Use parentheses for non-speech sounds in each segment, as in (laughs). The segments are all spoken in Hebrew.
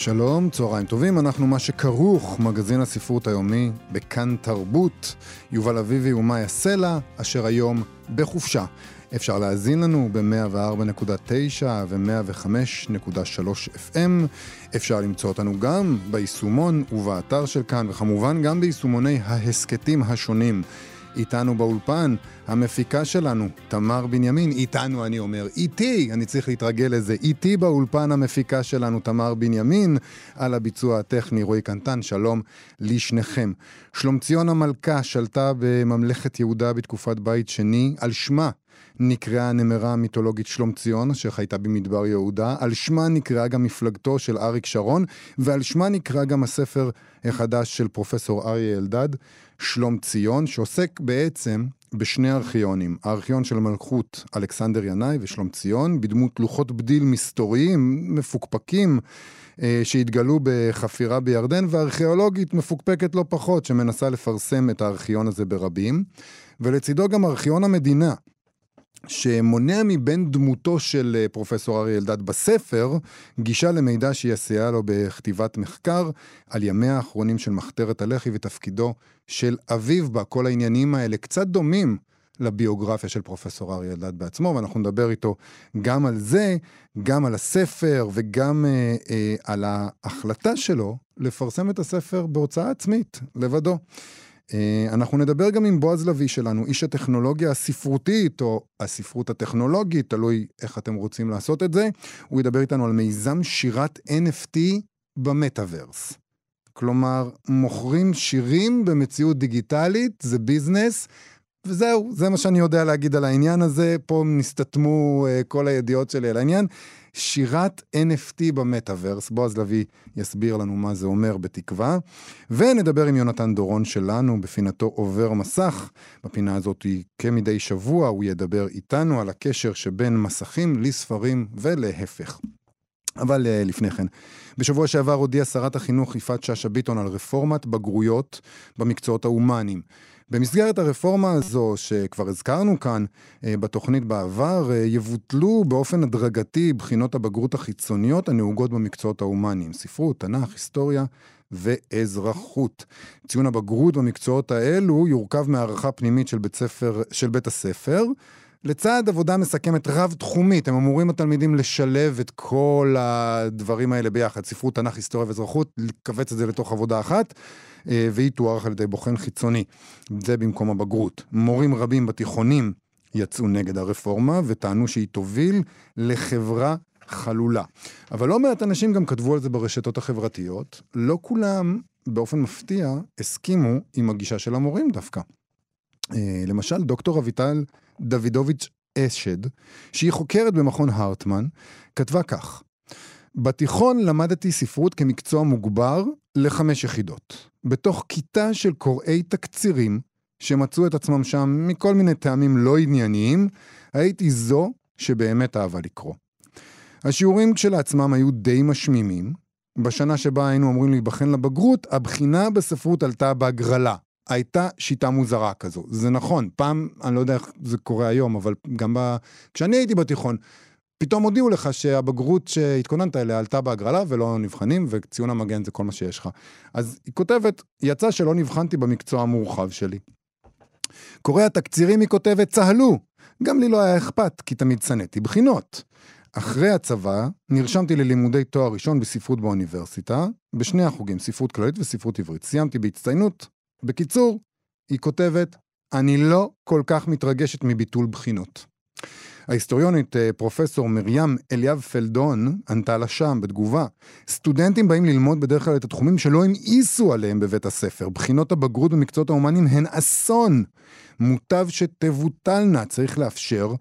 שלום, צהריים טובים, אנחנו מה שכרוך, מגזין הספרות היומי בכאן תרבות. יובל אביבי ומאיה סלע, אשר היום בחופשה. אפשר להאזין לנו ב-104.9 ו-105.3 FM. אפשר למצוא אותנו גם ביישומון ובאתר של כאן, וכמובן גם ביישומוני ההסכתים השונים. איתנו באולפן, המפיקה שלנו, תמר בנימין, איתנו אני אומר, איתי, אני צריך להתרגל לזה, איתי באולפן המפיקה שלנו, תמר בנימין, על הביצוע הטכני, רועי קנטן, שלום לשניכם. שלומציון המלכה שלטה בממלכת יהודה בתקופת בית שני, על שמה נקראה הנמרה המיתולוגית שלום ציון, אשר חייתה במדבר יהודה, על שמה נקראה גם מפלגתו של אריק שרון, ועל שמה נקרא גם הספר החדש של פרופסור אריה אלדד, שלום ציון, שעוסק בעצם בשני ארכיונים, הארכיון של המלכות אלכסנדר ינאי ושלום ציון, בדמות לוחות בדיל מסתוריים, מפוקפקים, אה, שהתגלו בחפירה בירדן, וארכיאולוגית מפוקפקת לא פחות, שמנסה לפרסם את הארכיון הזה ברבים. ולצידו גם ארכיון המדינה, שמונע מבין דמותו של אה, פרופסור אריה אלדד בספר, גישה למידע שיסייע לו בכתיבת מחקר על ימיה האחרונים של מחתרת הלח"י ותפקידו של אביו בה. כל העניינים האלה קצת דומים לביוגרפיה של פרופסור אריה אלדד בעצמו, ואנחנו נדבר איתו גם על זה, גם על הספר וגם אה, אה, על ההחלטה שלו לפרסם את הספר בהוצאה עצמית, לבדו. אה, אנחנו נדבר גם עם בועז לביא שלנו, איש הטכנולוגיה הספרותית, או הספרות הטכנולוגית, תלוי איך אתם רוצים לעשות את זה. הוא ידבר איתנו על מיזם שירת NFT במטאוורס. כלומר, מוכרים שירים במציאות דיגיטלית, זה ביזנס, וזהו, זה מה שאני יודע להגיד על העניין הזה. פה נסתתמו uh, כל הידיעות שלי על העניין. שירת NFT במטאוורס. בועז לביא יסביר לנו מה זה אומר בתקווה. ונדבר עם יונתן דורון שלנו בפינתו עובר מסך. בפינה הזאת כמדי שבוע הוא ידבר איתנו על הקשר שבין מסכים לספרים ולהפך. אבל uh, לפני כן, בשבוע שעבר הודיעה שרת החינוך יפעת שאשא ביטון על רפורמת בגרויות במקצועות ההומניים. במסגרת הרפורמה הזו, שכבר הזכרנו כאן אה, בתוכנית בעבר, אה, יבוטלו באופן הדרגתי בחינות הבגרות החיצוניות הנהוגות במקצועות ההומניים, ספרות, תנ"ך, היסטוריה ואזרחות. ציון הבגרות במקצועות האלו יורכב מהערכה פנימית של בית, ספר, של בית הספר. לצד עבודה מסכמת רב-תחומית, הם אמורים התלמידים לשלב את כל הדברים האלה ביחד, ספרות, תנ"ך, היסטוריה ואזרחות, לכווץ את זה לתוך עבודה אחת, והיא תוארך על ידי בוחן חיצוני. זה במקום הבגרות. מורים רבים בתיכונים יצאו נגד הרפורמה וטענו שהיא תוביל לחברה חלולה. אבל לא מעט אנשים גם כתבו על זה ברשתות החברתיות. לא כולם, באופן מפתיע, הסכימו עם הגישה של המורים דווקא. אה, למשל, דוקטור אביטל דוידוביץ' אשד, שהיא חוקרת במכון הרטמן, כתבה כך: בתיכון למדתי ספרות כמקצוע מוגבר לחמש יחידות. בתוך כיתה של קוראי תקצירים, שמצאו את עצמם שם מכל מיני טעמים לא ענייניים, הייתי זו שבאמת אהבה לקרוא. השיעורים כשלעצמם היו די משמימים. בשנה שבה היינו אמורים להיבחן לבגרות, הבחינה בספרות עלתה בהגרלה. הייתה שיטה מוזרה כזו. זה נכון, פעם, אני לא יודע איך זה קורה היום, אבל גם ב... כשאני הייתי בתיכון, פתאום הודיעו לך שהבגרות שהתכוננת אליה עלתה בהגרלה ולא נבחנים, וציון המגן זה כל מה שיש לך. אז היא כותבת, יצא שלא נבחנתי במקצוע המורחב שלי. קורא התקצירים היא כותבת, צהלו. גם לי לא היה אכפת, כי תמיד שנאתי בחינות. אחרי הצבא נרשמתי ללימודי תואר ראשון בספרות באוניברסיטה, בשני החוגים, ספרות כללית וספרות עברית. סיימתי בהצטיינות. בקיצור, היא כותבת, אני לא כל כך מתרגשת מביטול בחינות. ההיסטוריונית אה, פרופסור מרים אליאב פלדון ענתה לה שם בתגובה, סטודנטים באים ללמוד בדרך כלל את התחומים שלא המאיסו עליהם בבית הספר. בחינות הבגרות במקצועות ההומניים הן אסון. מוטב שתבוטלנה, צריך לאפשר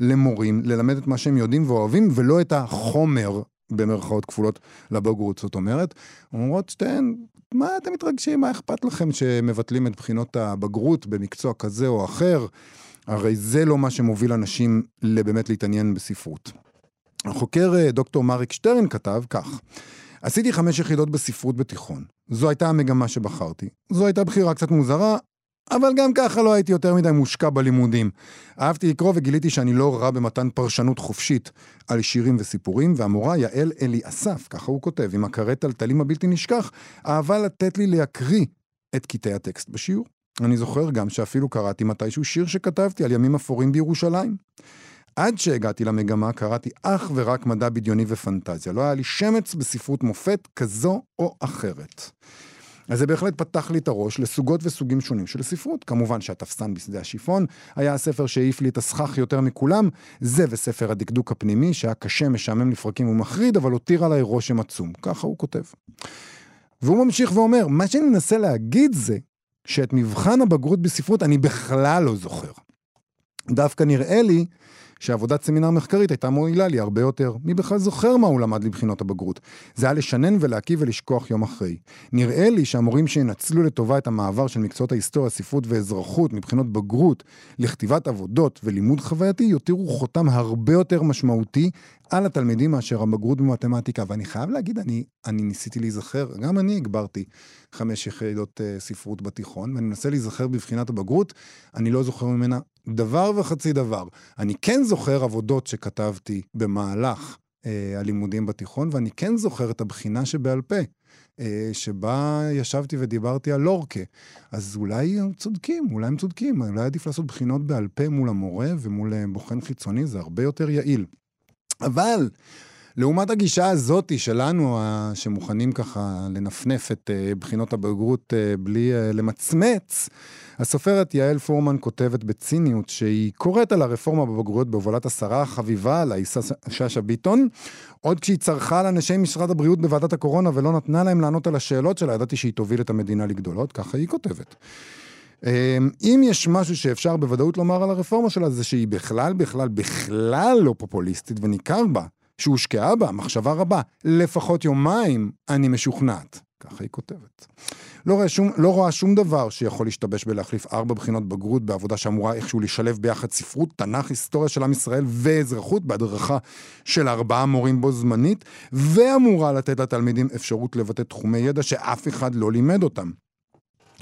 למורים ללמד את מה שהם יודעים ואוהבים ולא את החומר במרכאות כפולות לבגרות. זאת אומרת, אומרות שתיהן, מה אתם מתרגשים? מה אכפת לכם שמבטלים את בחינות הבגרות במקצוע כזה או אחר? הרי זה לא מה שמוביל אנשים באמת להתעניין בספרות. החוקר אה, דוקטור מריק שטרן כתב כך: עשיתי חמש יחידות בספרות בתיכון. זו הייתה המגמה שבחרתי. זו הייתה בחירה קצת מוזרה, אבל גם ככה לא הייתי יותר מדי מושקע בלימודים. אהבתי לקרוא וגיליתי שאני לא רע במתן פרשנות חופשית על שירים וסיפורים, והמורה יעל אלי אסף, ככה הוא כותב, עם הכרת טלטלים הבלתי נשכח, אהבה לתת לי להקריא את קטעי הטקסט בשיעור. אני זוכר גם שאפילו קראתי מתישהו שיר שכתבתי על ימים אפורים בירושלים. עד שהגעתי למגמה קראתי אך ורק מדע בדיוני ופנטזיה. לא היה לי שמץ בספרות מופת כזו או אחרת. אז זה בהחלט פתח לי את הראש לסוגות וסוגים שונים של ספרות. כמובן שהתפסן בשדה השיפון היה הספר שהעיף לי את הסכך יותר מכולם, זה וספר הדקדוק הפנימי, שהיה קשה, משעמם לפרקים ומחריד, אבל הותיר עליי רושם עצום. ככה הוא כותב. והוא ממשיך ואומר, מה שאני מנסה להגיד זה שאת מבחן הבגרות בספרות אני בכלל לא זוכר. דווקא נראה לי שעבודת סמינר מחקרית הייתה מועילה לי הרבה יותר. מי בכלל זוכר מה הוא למד לבחינות הבגרות? זה היה לשנן ולהקיא ולשכוח יום אחרי. נראה לי שהמורים שינצלו לטובה את המעבר של מקצועות ההיסטוריה, ספרות ואזרחות מבחינות בגרות לכתיבת עבודות ולימוד חווייתי, יותירו חותם הרבה יותר משמעותי על התלמידים מאשר הבגרות במתמטיקה. ואני חייב להגיד, אני, אני ניסיתי להיזכר, גם אני הגברתי חמש יחידות uh, ספרות בתיכון, ואני מנסה להיזכר בבחינת הבגרות, אני לא זוכר ממנה דבר וחצי דבר. אני כן זוכר עבודות שכתבתי במהלך uh, הלימודים בתיכון, ואני כן זוכר את הבחינה שבעל פה. uh, שבה ישבתי ודיברתי על לורקה. אז אולי הם צודקים, אולי הם צודקים, אולי עדיף לעשות בחינות בעל פה מול המורה ומול בוחן חיצוני, זה הרבה יותר יעיל. אבל לעומת הגישה הזאתי שלנו, שמוכנים ככה לנפנף את אה, בחינות הבגרות אה, בלי אה, למצמץ, הסופרת יעל פורמן כותבת בציניות שהיא קוראת על הרפורמה בבגרויות בהובלת השרה החביבה עליי, שאשא ביטון. עוד כשהיא צרחה על אנשי משרד הבריאות בוועדת הקורונה ולא נתנה להם לענות על השאלות שלה, ידעתי שהיא תוביל את המדינה לגדולות, ככה היא כותבת. אם יש משהו שאפשר בוודאות לומר על הרפורמה שלה, זה שהיא בכלל, בכלל, בכלל לא פופוליסטית, וניכר בה שהושקעה בה מחשבה רבה. לפחות יומיים, אני משוכנעת. ככה היא כותבת. לא רואה, שום, לא רואה שום דבר שיכול להשתבש בלהחליף ארבע בחינות בגרות בעבודה שאמורה איכשהו לשלב ביחד ספרות, תנ"ך, היסטוריה של עם ישראל ואזרחות בהדרכה של ארבעה מורים בו זמנית, ואמורה לתת לתלמידים אפשרות לבטא תחומי ידע שאף אחד לא לימד אותם.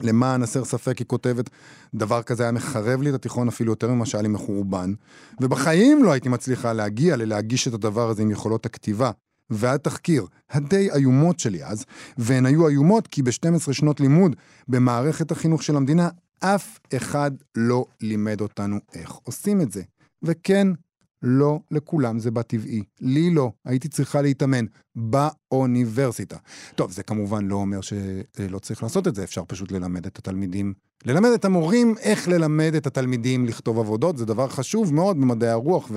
למען הסר ספק היא כותבת, דבר כזה היה מחרב לי את התיכון אפילו יותר ממה שהיה לי מחורבן, ובחיים לא הייתי מצליחה להגיע ללהגיש את הדבר הזה עם יכולות הכתיבה והתחקיר הדי איומות שלי אז, והן היו איומות כי ב-12 שנות לימוד במערכת החינוך של המדינה, אף אחד לא לימד אותנו איך עושים את זה. וכן, לא לכולם זה בטבעי. לי לא. הייתי צריכה להתאמן באוניברסיטה. טוב, זה כמובן לא אומר שלא צריך לעשות את זה, אפשר פשוט ללמד את התלמידים, ללמד את המורים איך ללמד את התלמידים לכתוב עבודות, זה דבר חשוב מאוד במדעי הרוח,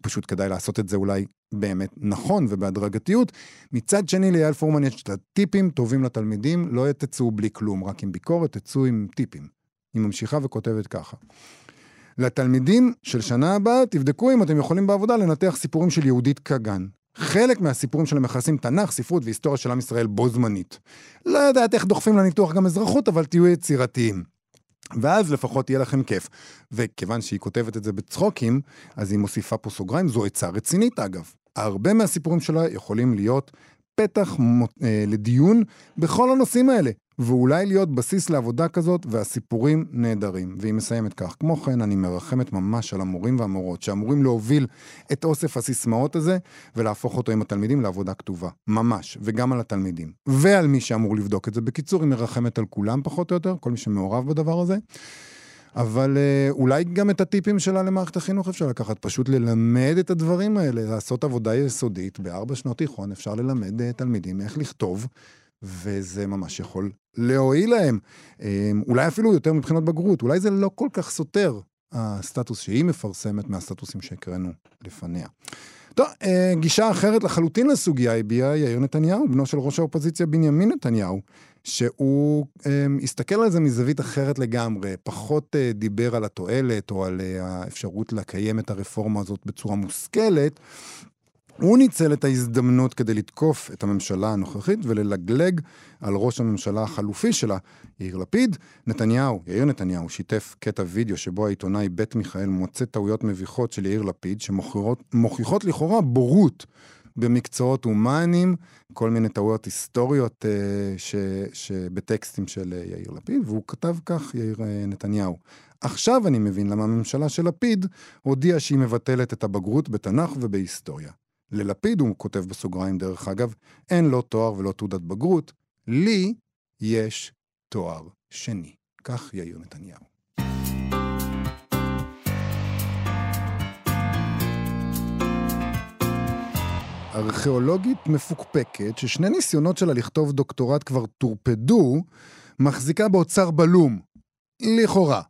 ופשוט כדאי לעשות את זה אולי באמת נכון ובהדרגתיות. מצד שני, ליאל פורמן יש את הטיפים טובים לתלמידים, לא תצאו בלי כלום, רק עם ביקורת, תצאו עם טיפים. היא ממשיכה וכותבת ככה. לתלמידים של שנה הבאה, תבדקו אם אתם יכולים בעבודה לנתח סיפורים של יהודית כגן. חלק מהסיפורים שלהם מכסים תנ"ך, ספרות והיסטוריה של עם ישראל בו זמנית. לא יודעת איך דוחפים לניתוח גם אזרחות, אבל תהיו יצירתיים. ואז לפחות יהיה לכם כיף. וכיוון שהיא כותבת את זה בצחוקים, אז היא מוסיפה פה סוגריים, זו עצה רצינית אגב. הרבה מהסיפורים שלה יכולים להיות פתח אה, לדיון בכל הנושאים האלה. ואולי להיות בסיס לעבודה כזאת, והסיפורים נהדרים. והיא מסיימת כך. כמו כן, אני מרחמת ממש על המורים והמורות, שאמורים להוביל את אוסף הסיסמאות הזה, ולהפוך אותו עם התלמידים לעבודה כתובה. ממש. וגם על התלמידים. ועל מי שאמור לבדוק את זה. בקיצור, היא מרחמת על כולם פחות או יותר, כל מי שמעורב בדבר הזה. אבל אה, אולי גם את הטיפים שלה למערכת החינוך אפשר לקחת, פשוט ללמד את הדברים האלה, לעשות עבודה יסודית. בארבע שנות תיכון אפשר ללמד אה, תלמידים איך לכתוב וזה ממש יכול להועיל להם. אמ, אולי אפילו יותר מבחינות בגרות, אולי זה לא כל כך סותר, הסטטוס שהיא מפרסמת מהסטטוסים שהקראנו לפניה. טוב, אה, גישה אחרת לחלוטין לסוגיה הביע יאיר נתניהו, בנו של ראש האופוזיציה בנימין נתניהו, שהוא אה, הסתכל על זה מזווית אחרת לגמרי, פחות אה, דיבר על התועלת או על האפשרות לקיים את הרפורמה הזאת בצורה מושכלת, הוא ניצל את ההזדמנות כדי לתקוף את הממשלה הנוכחית וללגלג על ראש הממשלה החלופי שלה, יאיר לפיד. נתניהו, יאיר נתניהו, שיתף קטע וידאו שבו העיתונאי בית מיכאל מוצא טעויות מביכות של יאיר לפיד, שמוכיחות לכאורה בורות במקצועות הומניים, כל מיני טעויות היסטוריות אה, ש, שבטקסטים של אה, יאיר לפיד, והוא כתב כך, יאיר אה, נתניהו. עכשיו אני מבין למה הממשלה של לפיד הודיעה שהיא מבטלת את הבגרות בתנ"ך ובהיסטוריה. ללפיד, הוא כותב בסוגריים דרך אגב, אין לו תואר ולא תעודת בגרות, לי יש תואר שני. כך יאיר נתניהו. ארכיאולוגית מפוקפקת, ששני ניסיונות שלה לכתוב דוקטורט כבר טורפדו, מחזיקה באוצר בלום. לכאורה.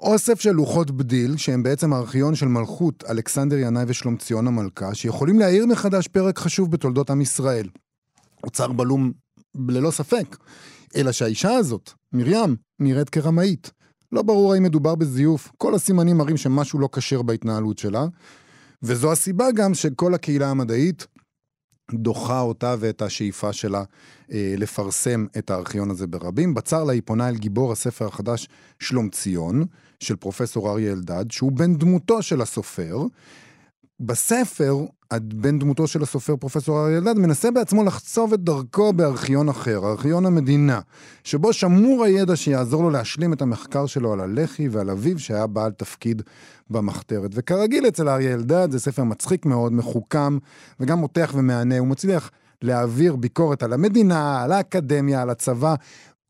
אוסף של לוחות בדיל, שהם בעצם הארכיון של מלכות אלכסנדר ינאי ושלומציון המלכה, שיכולים להאיר מחדש פרק חשוב בתולדות עם ישראל. אוצר בלום ללא ספק. אלא שהאישה הזאת, מרים, נראית כרמאית. לא ברור האם מדובר בזיוף, כל הסימנים מראים שמשהו לא כשר בהתנהלות שלה, וזו הסיבה גם שכל הקהילה המדעית דוחה אותה ואת השאיפה שלה אה, לפרסם את הארכיון הזה ברבים. בצר לה היא פונה אל גיבור הספר החדש שלום ציון, של פרופסור אריה אלדד, שהוא בן דמותו של הסופר. בספר, בן דמותו של הסופר פרופסור אריה אלדד, מנסה בעצמו לחצוב את דרכו בארכיון אחר, ארכיון המדינה, שבו שמור הידע שיעזור לו להשלים את המחקר שלו על הלח"י ועל אביו שהיה בעל תפקיד במחתרת. וכרגיל אצל אריה אלדד זה ספר מצחיק מאוד, מחוכם, וגם מותח ומהנה, הוא מצליח להעביר ביקורת על המדינה, על האקדמיה, על הצבא.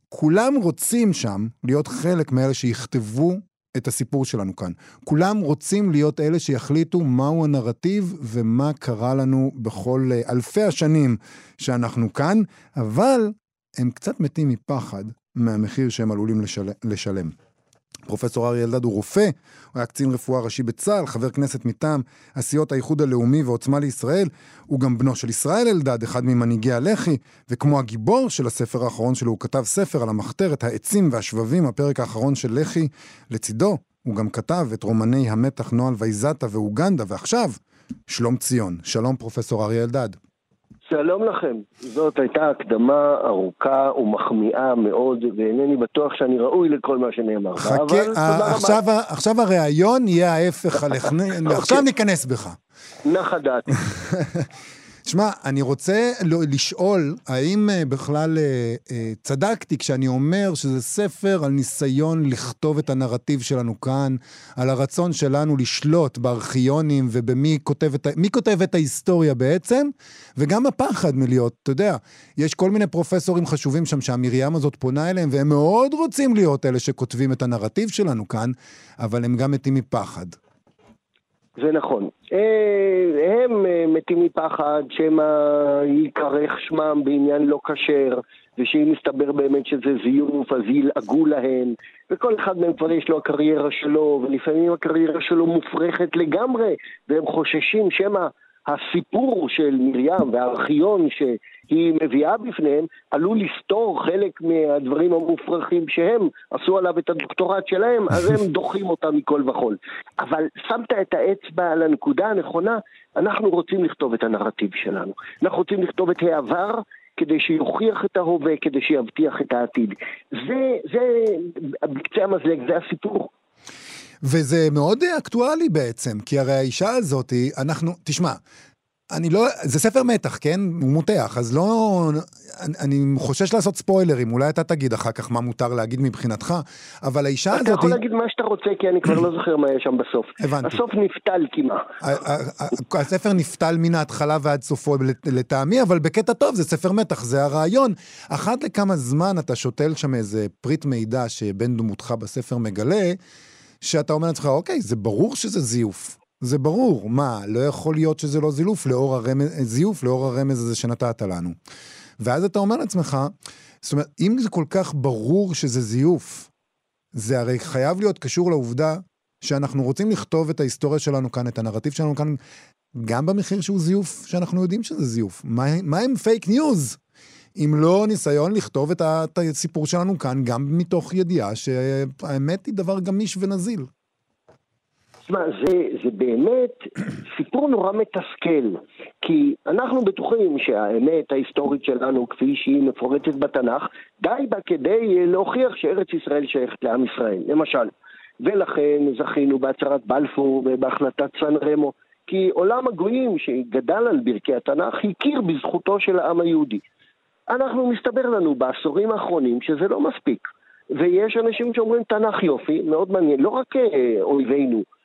כולם רוצים שם להיות חלק מאלה שיכתבו את הסיפור שלנו כאן. כולם רוצים להיות אלה שיחליטו מהו הנרטיב ומה קרה לנו בכל אה, אלפי השנים שאנחנו כאן, אבל הם קצת מתים מפחד מהמחיר שהם עלולים לשל... לשלם. פרופסור אריה אלדד הוא רופא, הוא היה קצין רפואה ראשי בצה"ל, חבר כנסת מטעם הסיעות האיחוד הלאומי ועוצמה לישראל. הוא גם בנו של ישראל אלדד, אחד ממנהיגי הלח"י, וכמו הגיבור של הספר האחרון שלו, הוא כתב ספר על המחתרת, העצים והשבבים, הפרק האחרון של לח"י. לצידו, הוא גם כתב את רומני המתח נוהל וייזתה ואוגנדה, ועכשיו, שלום ציון. שלום פרופסור אריה אלדד. שלום לכם. זאת הייתה הקדמה ארוכה ומחמיאה מאוד, ואינני בטוח שאני ראוי לכל מה שנאמר. חכה, אבל אה, עכשיו, עכשיו הריאיון יהיה ההפך עליך. (laughs) עכשיו ניכנס בך. נחה דעתי. (laughs) שמע, אני רוצה לשאול, האם אה, בכלל אה, אה, צדקתי כשאני אומר שזה ספר על ניסיון לכתוב את הנרטיב שלנו כאן, על הרצון שלנו לשלוט בארכיונים ובמי כותב את, כותב את ההיסטוריה בעצם, וגם הפחד מלהיות, אתה יודע, יש כל מיני פרופסורים חשובים שם שהמרים הזאת פונה אליהם, והם מאוד רוצים להיות אלה שכותבים את הנרטיב שלנו כאן, אבל הם גם מתים מפחד. זה נכון. אה, הם אה, מתים מפחד שמא ייקרך שמם בעניין לא כשר, ושאם יסתבר באמת שזה זיוף, אז ילעגו להם, וכל אחד מהם כבר יש לו הקריירה שלו, ולפעמים הקריירה שלו מופרכת לגמרי, והם חוששים שמא הסיפור של מרים והארכיון שהיא מביאה בפניהם עלול לסתור חלק מהדברים המופרכים שהם עשו עליו את הדוקטורט שלהם, אז הם (laughs) דוחים אותם מכל וכול. אבל שמת את האצבע על הנקודה הנכונה, אנחנו רוצים לכתוב את הנרטיב שלנו. אנחנו רוצים לכתוב את העבר כדי שיוכיח את ההווה, כדי שיבטיח את העתיד. זה, זה בקצה המזלג, זה הסיפור. וזה מאוד אקטואלי בעצם, כי הרי האישה הזאת, אנחנו, תשמע, אני לא, זה ספר מתח, כן? הוא מותח, אז לא... אני, אני חושש לעשות ספוילרים, אולי אתה תגיד אחר כך מה מותר להגיד מבחינתך, אבל האישה הזאת... אתה יכול להגיד מה שאתה רוצה, כי אני כבר לא זוכר מה יש שם בסוף. הבנתי. הסוף נפתל כמעט. הספר נפתל מן ההתחלה ועד סופו לטעמי, אבל בקטע טוב, זה ספר מתח, זה הרעיון. אחת לכמה זמן אתה שותל שם איזה פריט מידע שבן דמותך בספר מגלה, שאתה אומר לעצמך, אוקיי, זה ברור שזה זיוף. זה ברור, מה, לא יכול להיות שזה לא זילוף לאור הרמז, זיוף לאור הרמז הזה שנתת לנו. ואז אתה אומר לעצמך, זאת אומרת, אם זה כל כך ברור שזה זיוף, זה הרי חייב להיות קשור לעובדה שאנחנו רוצים לכתוב את ההיסטוריה שלנו כאן, את הנרטיב שלנו כאן, גם במחיר שהוא זיוף, שאנחנו יודעים שזה זיוף. מה, מה הם פייק ניוז? אם לא ניסיון לכתוב את הסיפור שלנו כאן, גם מתוך ידיעה שהאמת היא דבר גמיש ונזיל. תשמע, זה, זה באמת סיפור נורא מתסכל, כי אנחנו בטוחים שהאמת ההיסטורית שלנו, כפי שהיא מפורטת בתנ"ך, די בה כדי להוכיח שארץ ישראל שייכת לעם ישראל, למשל. ולכן זכינו בהצהרת בלפור ובהחלטת סן רמו, כי עולם הגויים שגדל על ברכי התנ"ך הכיר בזכותו של העם היהודי. אנחנו, מסתבר לנו בעשורים האחרונים שזה לא מספיק. ויש אנשים שאומרים תנ"ך יופי, מאוד מעניין, לא רק אה, אויבינו, אה,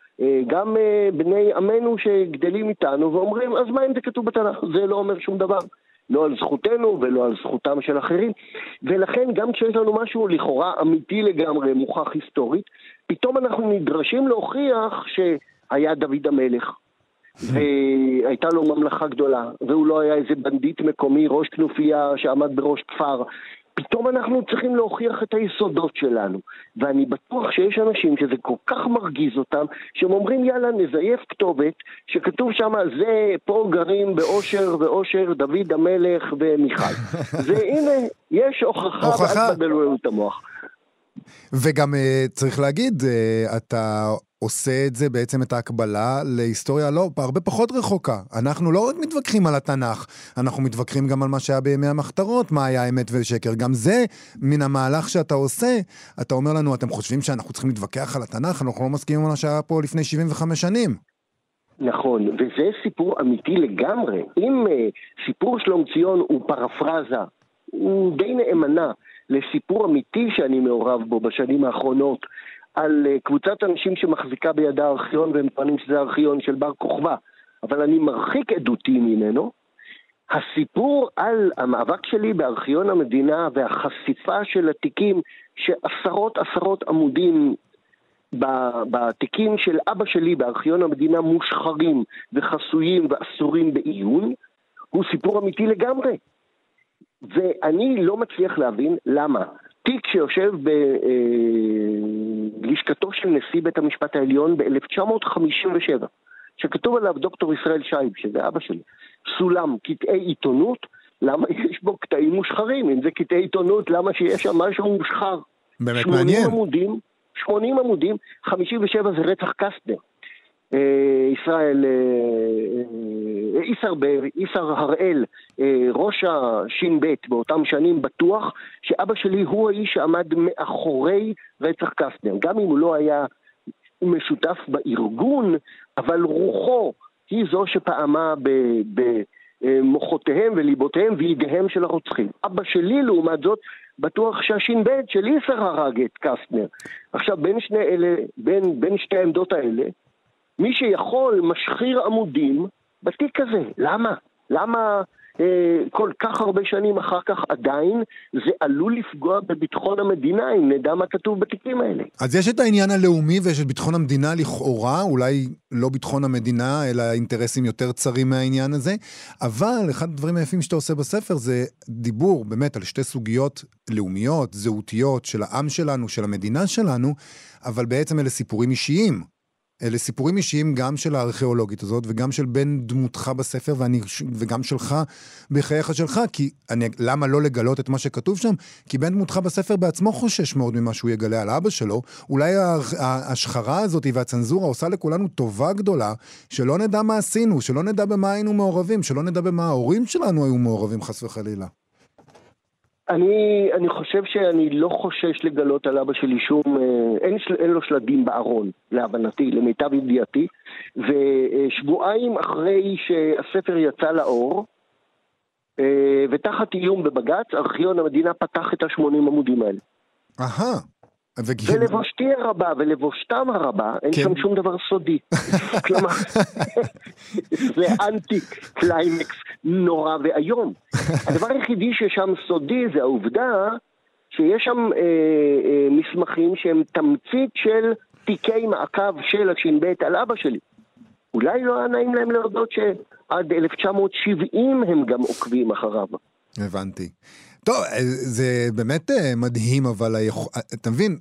גם אה, בני עמנו שגדלים איתנו ואומרים, אז מה אם זה כתוב בתנ"ך? זה לא אומר שום דבר. לא על זכותנו ולא על זכותם של אחרים, ולכן גם כשיש לנו משהו לכאורה אמיתי לגמרי, מוכח היסטורית, פתאום אנחנו נדרשים להוכיח שהיה דוד המלך, (laughs) והייתה לו ממלכה גדולה, והוא לא היה איזה בנדיט מקומי, ראש כנופיה שעמד בראש כפר, פתאום אנחנו צריכים להוכיח את היסודות שלנו. ואני בטוח שיש אנשים שזה כל כך מרגיז אותם, שהם אומרים יאללה נזייף כתובת שכתוב שם זה פה גרים באושר ואושר דוד המלך ומיכל. (laughs) והנה, יש הוכחה, הוכחה. ואז תבלבלו לנו את המוח. וגם uh, צריך להגיד, uh, אתה עושה את זה, בעצם את ההקבלה להיסטוריה לא, הרבה פחות רחוקה. אנחנו לא רק מתווכחים על התנ"ך, אנחנו מתווכחים גם על מה שהיה בימי המחתרות, מה היה אמת ושקר. גם זה, מן המהלך שאתה עושה, אתה אומר לנו, אתם חושבים שאנחנו צריכים להתווכח על התנ"ך? אנחנו לא מסכימים על מה שהיה פה לפני 75 שנים. נכון, וזה סיפור אמיתי לגמרי. אם uh, סיפור שלום ציון הוא פרפרזה, הוא די נאמנה לסיפור אמיתי שאני מעורב בו בשנים האחרונות, על uh, קבוצת אנשים שמחזיקה בידה ארכיון והם טוענים שזה ארכיון של בר כוכבא, אבל אני מרחיק עדותי ממנו. הסיפור על המאבק שלי בארכיון המדינה והחשיפה של התיקים שעשרות עשרות עמודים בתיקים של אבא שלי בארכיון המדינה מושחרים וחסויים ואסורים בעיון, הוא סיפור אמיתי לגמרי. ואני לא מצליח להבין למה. תיק שיושב בלשכתו של נשיא בית המשפט העליון ב-1957, שכתוב עליו דוקטור ישראל שייב, שזה אבא שלי, סולם, קטעי עיתונות, למה (laughs) יש בו קטעים מושחרים? אם זה קטעי עיתונות, למה שיש שם משהו מושחר? באמת מעניין. עמודים, 80 עמודים, 57 זה רצח קסטנר. אה, ישראל, איסר, אה, איסר הראל, אה, ראש הש"ב באותם שנים, בטוח שאבא שלי הוא האיש שעמד מאחורי רצח קסטנר. גם אם הוא לא היה משותף בארגון, אבל רוחו היא זו שפעמה במוחותיהם וליבותיהם וידיהם של הרוצחים. אבא שלי, לעומת זאת, בטוח שהש"ב של איסר הרג את קסטנר. עכשיו, בין שני, אלה, בין, בין שתי העמדות האלה, מי שיכול משחיר עמודים בתיק הזה. למה? למה אה, כל כך הרבה שנים אחר כך עדיין זה עלול לפגוע בביטחון המדינה אם נדע מה כתוב בתיקים האלה. אז יש את העניין הלאומי ויש את ביטחון המדינה לכאורה, אולי לא ביטחון המדינה, אלא אינטרסים יותר צרים מהעניין הזה, אבל אחד הדברים היפים שאתה עושה בספר זה דיבור באמת על שתי סוגיות לאומיות, זהותיות, של העם שלנו, של המדינה שלנו, אבל בעצם אלה סיפורים אישיים. אלה סיפורים אישיים גם של הארכיאולוגית הזאת, וגם של בן דמותך בספר, ואני, וגם שלך בחייך שלך, כי אני, למה לא לגלות את מה שכתוב שם? כי בן דמותך בספר בעצמו חושש מאוד ממה שהוא יגלה על אבא שלו. אולי ההשחרה הזאת והצנזורה עושה לכולנו טובה גדולה, שלא נדע מה עשינו, שלא נדע במה היינו מעורבים, שלא נדע במה ההורים שלנו היו מעורבים, חס וחלילה. אני, אני חושב שאני לא חושש לגלות על אבא שלי שום, אה, אין, אין לו שלדים בארון, להבנתי, למיטב ידיעתי, ושבועיים אחרי שהספר יצא לאור, אה, ותחת איום בבג"ץ, ארכיון המדינה פתח את ה-80 עמודים האלה. אהה. ולבושתי הרבה ולבושתם הרבה, אין כן. שם שום דבר סודי. (laughs) כלומר, (laughs) זה אנטי קליימקס נורא ואיום. הדבר היחידי ששם סודי זה העובדה שיש שם אה, אה, מסמכים שהם תמצית של תיקי מעקב של הש"ב על אבא שלי. אולי לא היה נעים להם להודות שעד 1970 הם גם עוקבים אחריו. הבנתי. טוב, זה באמת אה, מדהים, אבל היכ... אתה מבין,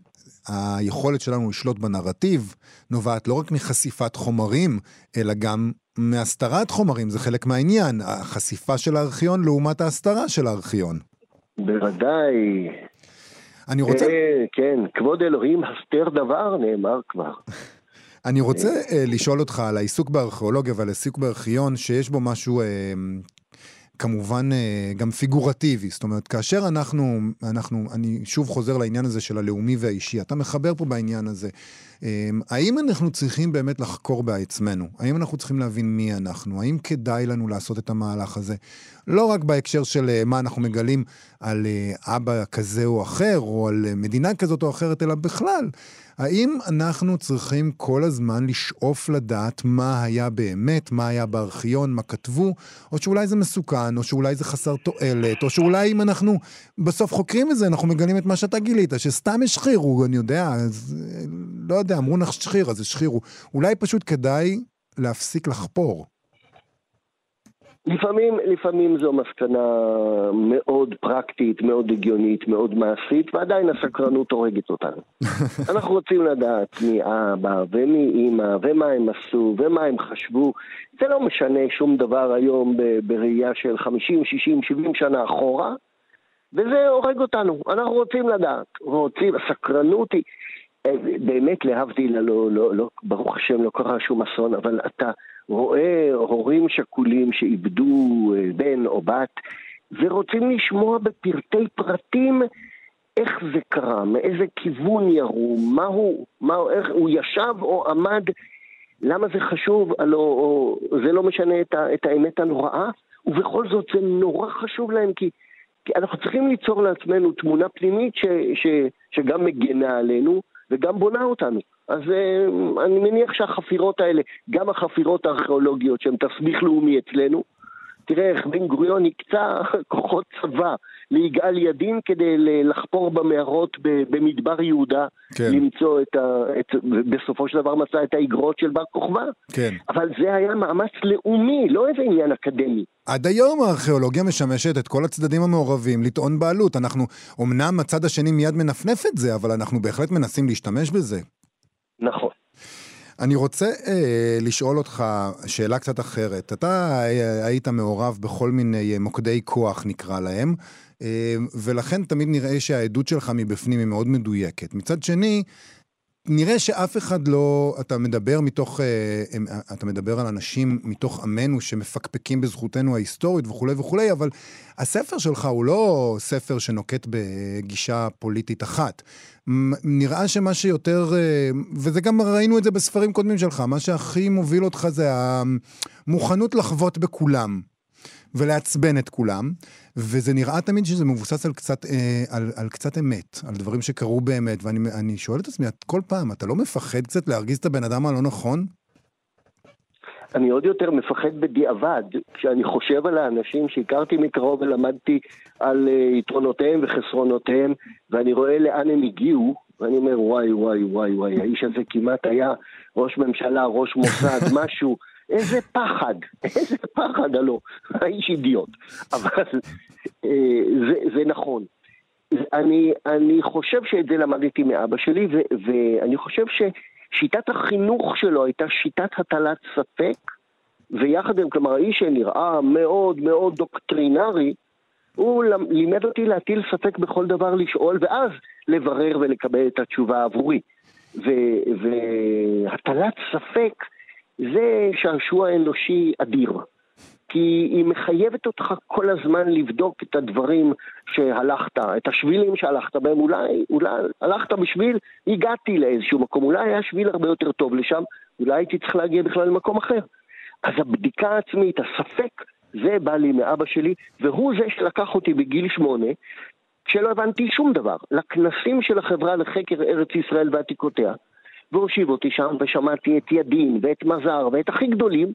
היכולת שלנו לשלוט בנרטיב נובעת לא רק מחשיפת חומרים, אלא גם מהסתרת חומרים, זה חלק מהעניין, החשיפה של הארכיון לעומת ההסתרה של הארכיון. בוודאי. אני רוצה... אה, כן, כבוד אלוהים הסתר דבר, נאמר כבר. (laughs) אני רוצה uh, לשאול אותך על העיסוק בארכיאולוגיה ועל העיסוק בארכיון, שיש בו משהו uh, כמובן uh, גם פיגורטיבי. זאת אומרת, כאשר אנחנו, אנחנו, אני שוב חוזר לעניין הזה של הלאומי והאישי, אתה מחבר פה בעניין הזה. אמ, האם אנחנו צריכים באמת לחקור בעצמנו? האם אנחנו צריכים להבין מי אנחנו? האם כדאי לנו לעשות את המהלך הזה? לא רק בהקשר של אה, מה אנחנו מגלים על אה, אבא כזה או אחר, או על אה, מדינה כזאת או אחרת, אלא בכלל. האם אנחנו צריכים כל הזמן לשאוף לדעת מה היה באמת, מה היה בארכיון, מה כתבו, או שאולי זה מסוכן, או שאולי זה חסר תועלת, או שאולי אם אנחנו בסוף חוקרים את זה, אנחנו מגלים את מה שאתה גילית, שסתם השחירו, אני יודע, אז לא יודע, אמרו נשחיר, אז השחירו. אולי פשוט כדאי להפסיק לחפור. לפעמים, לפעמים זו מסקנה מאוד פרקטית, מאוד הגיונית, מאוד מעשית, ועדיין הסקרנות הורגת אותנו. (laughs) אנחנו רוצים לדעת מי אבא ומי אימא ומה הם עשו ומה הם חשבו. זה לא משנה שום דבר היום בראייה של 50, 60, 70 שנה אחורה, וזה הורג אותנו. אנחנו רוצים לדעת, רוצים, הסקרנות היא... באמת להבדיל, לא, לא, לא, ברוך השם לא קרה שום אסון, אבל אתה רואה הורים שכולים שאיבדו אה, בן או בת ורוצים לשמוע בפרטי פרטים איך זה קרה, מאיזה כיוון ירו, מה הוא, מה, איך הוא ישב או עמד, למה זה חשוב, הלא, או, זה לא משנה את, ה, את האמת הנוראה, ובכל זאת זה נורא חשוב להם כי, כי אנחנו צריכים ליצור לעצמנו תמונה פנימית ש, ש, שגם מגנה עלינו וגם בונה אותנו. אז uh, אני מניח שהחפירות האלה, גם החפירות הארכיאולוגיות שהן תסביך לאומי אצלנו, תראה איך בן גוריון הקצה (laughs) כוחות צבא ליגאל ידין כדי לחפור במערות במדבר יהודה, כן. למצוא את ה... את, בסופו של דבר מצא את האגרות של בר כוכבא. כן. אבל זה היה מאמץ לאומי, לא איזה עניין אקדמי. עד היום הארכיאולוגיה משמשת את כל הצדדים המעורבים לטעון בעלות. אנחנו, אמנם הצד השני מיד מנפנף את זה, אבל אנחנו בהחלט מנסים להשתמש בזה. נכון. אני רוצה אה, לשאול אותך שאלה קצת אחרת. אתה אה, היית מעורב בכל מיני מוקדי כוח, נקרא להם, אה, ולכן תמיד נראה שהעדות שלך מבפנים היא מאוד מדויקת. מצד שני, נראה שאף אחד לא, אתה מדבר מתוך, אה, אתה מדבר על אנשים מתוך עמנו שמפקפקים בזכותנו ההיסטורית וכולי וכולי, אבל הספר שלך הוא לא ספר שנוקט בגישה פוליטית אחת. נראה שמה שיותר, אה, וזה גם ראינו את זה בספרים קודמים שלך, מה שהכי מוביל אותך זה המוכנות לחוות בכולם. ולעצבן את כולם, וזה נראה תמיד שזה מבוסס על קצת, אה, על, על קצת אמת, על דברים שקרו באמת, ואני שואל את עצמי, כל פעם, אתה לא מפחד קצת להרגיז את הבן אדם הלא נכון? אני עוד יותר מפחד בדיעבד, כשאני חושב על האנשים שהכרתי מקרוב ולמדתי על uh, יתרונותיהם וחסרונותיהם, ואני רואה לאן הם הגיעו, ואני אומר, וואי, וואי, וואי, וואי, האיש הזה כמעט היה ראש ממשלה, ראש מוסד, (laughs) משהו. איזה פחד, (laughs) איזה פחד, הלא, האיש אידיוט. אבל אה, זה, זה נכון. אני, אני חושב שאת זה למדתי מאבא שלי, ו, ואני חושב ששיטת החינוך שלו הייתה שיטת הטלת ספק, ויחד עם, כלומר, האיש שנראה מאוד מאוד דוקטרינרי, הוא לימד אותי להטיל ספק בכל דבר לשאול, ואז לברר ולקבל את התשובה עבורי. והטלת ספק זה שעשוע אנושי אדיר. כי היא מחייבת אותך כל הזמן לבדוק את הדברים שהלכת, את השבילים שהלכת בהם. אולי, אולי הלכת בשביל, הגעתי לאיזשהו מקום, אולי היה שביל הרבה יותר טוב לשם, אולי הייתי צריך להגיע בכלל למקום אחר. אז הבדיקה העצמית, הספק, זה בא לי מאבא שלי, והוא זה שלקח אותי בגיל שמונה, כשלא הבנתי שום דבר, לכנסים של החברה לחקר ארץ ישראל ועתיקותיה. והושיב אותי שם, ושמעתי את ידין, ואת מזר, ואת הכי גדולים.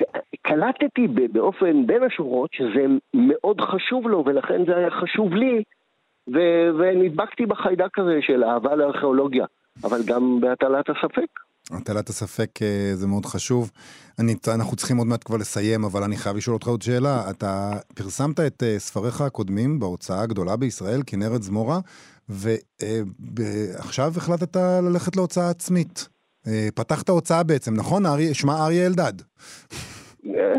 וקלטתי באופן בין השורות שזה מאוד חשוב לו, ולכן זה היה חשוב לי, ו- ונדבקתי בחיידק הזה של אהבה לארכיאולוגיה, אבל גם בהטלת הספק. הטלת הספק אה, זה מאוד חשוב. אני, אנחנו צריכים עוד מעט כבר לסיים, אבל אני חייב לשאול אותך עוד שאלה. אתה פרסמת את אה, ספריך הקודמים בהוצאה הגדולה בישראל, כנרת זמורה, ועכשיו החלטת ללכת להוצאה עצמית. אה, פתחת הוצאה בעצם, נכון? שמה אריה אלדד. (laughs)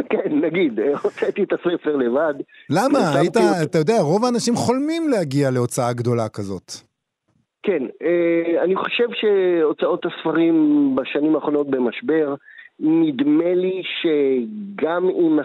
כן, נגיד, הוצאתי את הספר לבד. למה? היית, אתה יודע, רוב האנשים חולמים להגיע להוצאה גדולה כזאת. כן, אה, אני חושב שהוצאות הספרים בשנים האחרונות במשבר, נדמה לי שגם אם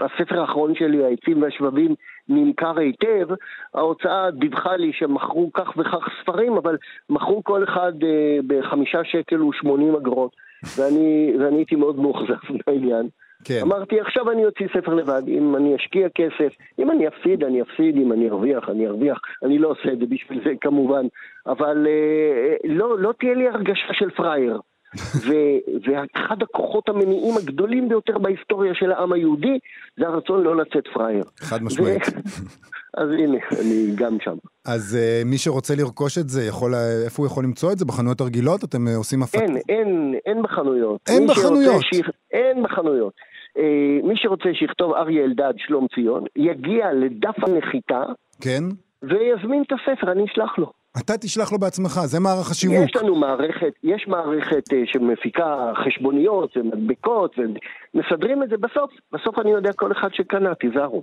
הספר האחרון שלי, העצים והשבבים, נמכר היטב, ההוצאה דיווחה לי שמכרו כך וכך ספרים, אבל מכרו כל אחד אה, בחמישה שקל ושמונים אגרות, ואני, ואני הייתי מאוד מאוכזב (laughs) מהעניין. כן. אמרתי, עכשיו אני אוציא ספר לבד, אם אני אשקיע כסף, אם אני אפסיד, אני אפסיד, אם אני ארוויח, אני ארוויח. אני לא עושה את זה בשביל זה כמובן, אבל אה, לא, לא תהיה לי הרגשה של פראייר. (laughs) ואחד הכוחות המניעים הגדולים ביותר בהיסטוריה של העם היהודי זה הרצון לא לצאת פראייר. חד משמעית. (laughs) אז הנה, אני גם שם. אז uh, מי שרוצה לרכוש את זה, יכול, איפה הוא יכול למצוא את זה? בחנויות הרגילות? אתם עושים הפק... אין, אין, אין בחנויות. אין בחנויות? שיח... אין בחנויות. Uh, מי שרוצה שיכתוב אריה אלדד שלום ציון, יגיע לדף הנחיתה. כן. ויזמין את הספר, אני אשלח לו. אתה תשלח לו בעצמך, זה מערך השיווק. יש לנו מערכת, יש מערכת uh, שמפיקה חשבוניות ומדבקות, ומסדרים את זה בסוף, בסוף אני יודע כל אחד שקנה, תיזהרו.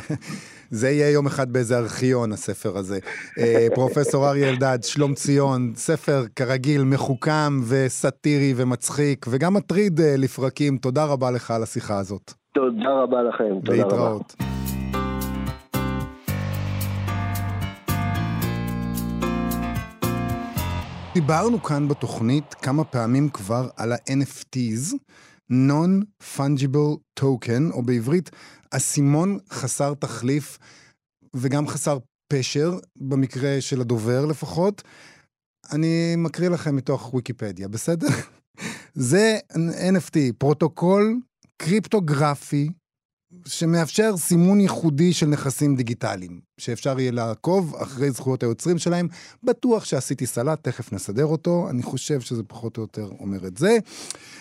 (laughs) זה יהיה יום אחד באיזה ארכיון, הספר הזה. uh, פרופסור אריה אלדד, שלום ציון, ספר כרגיל מחוכם וסאטירי ומצחיק, וגם מטריד uh, לפרקים. תודה רבה לך על השיחה הזאת. תודה רבה לכם, תודה רבה. להתראות. דיברנו כאן בתוכנית כמה פעמים כבר על ה-NFTs, Non-Fungible Token, או בעברית, אסימון חסר תחליף וגם חסר פשר, במקרה של הדובר לפחות. אני מקריא לכם מתוך ויקיפדיה, בסדר? (laughs) זה NFT, פרוטוקול קריפטוגרפי שמאפשר סימון ייחודי של נכסים דיגיטליים, שאפשר יהיה לעקוב אחרי זכויות היוצרים שלהם. בטוח שעשיתי סלט, תכף נסדר אותו, אני חושב שזה פחות או יותר אומר את זה.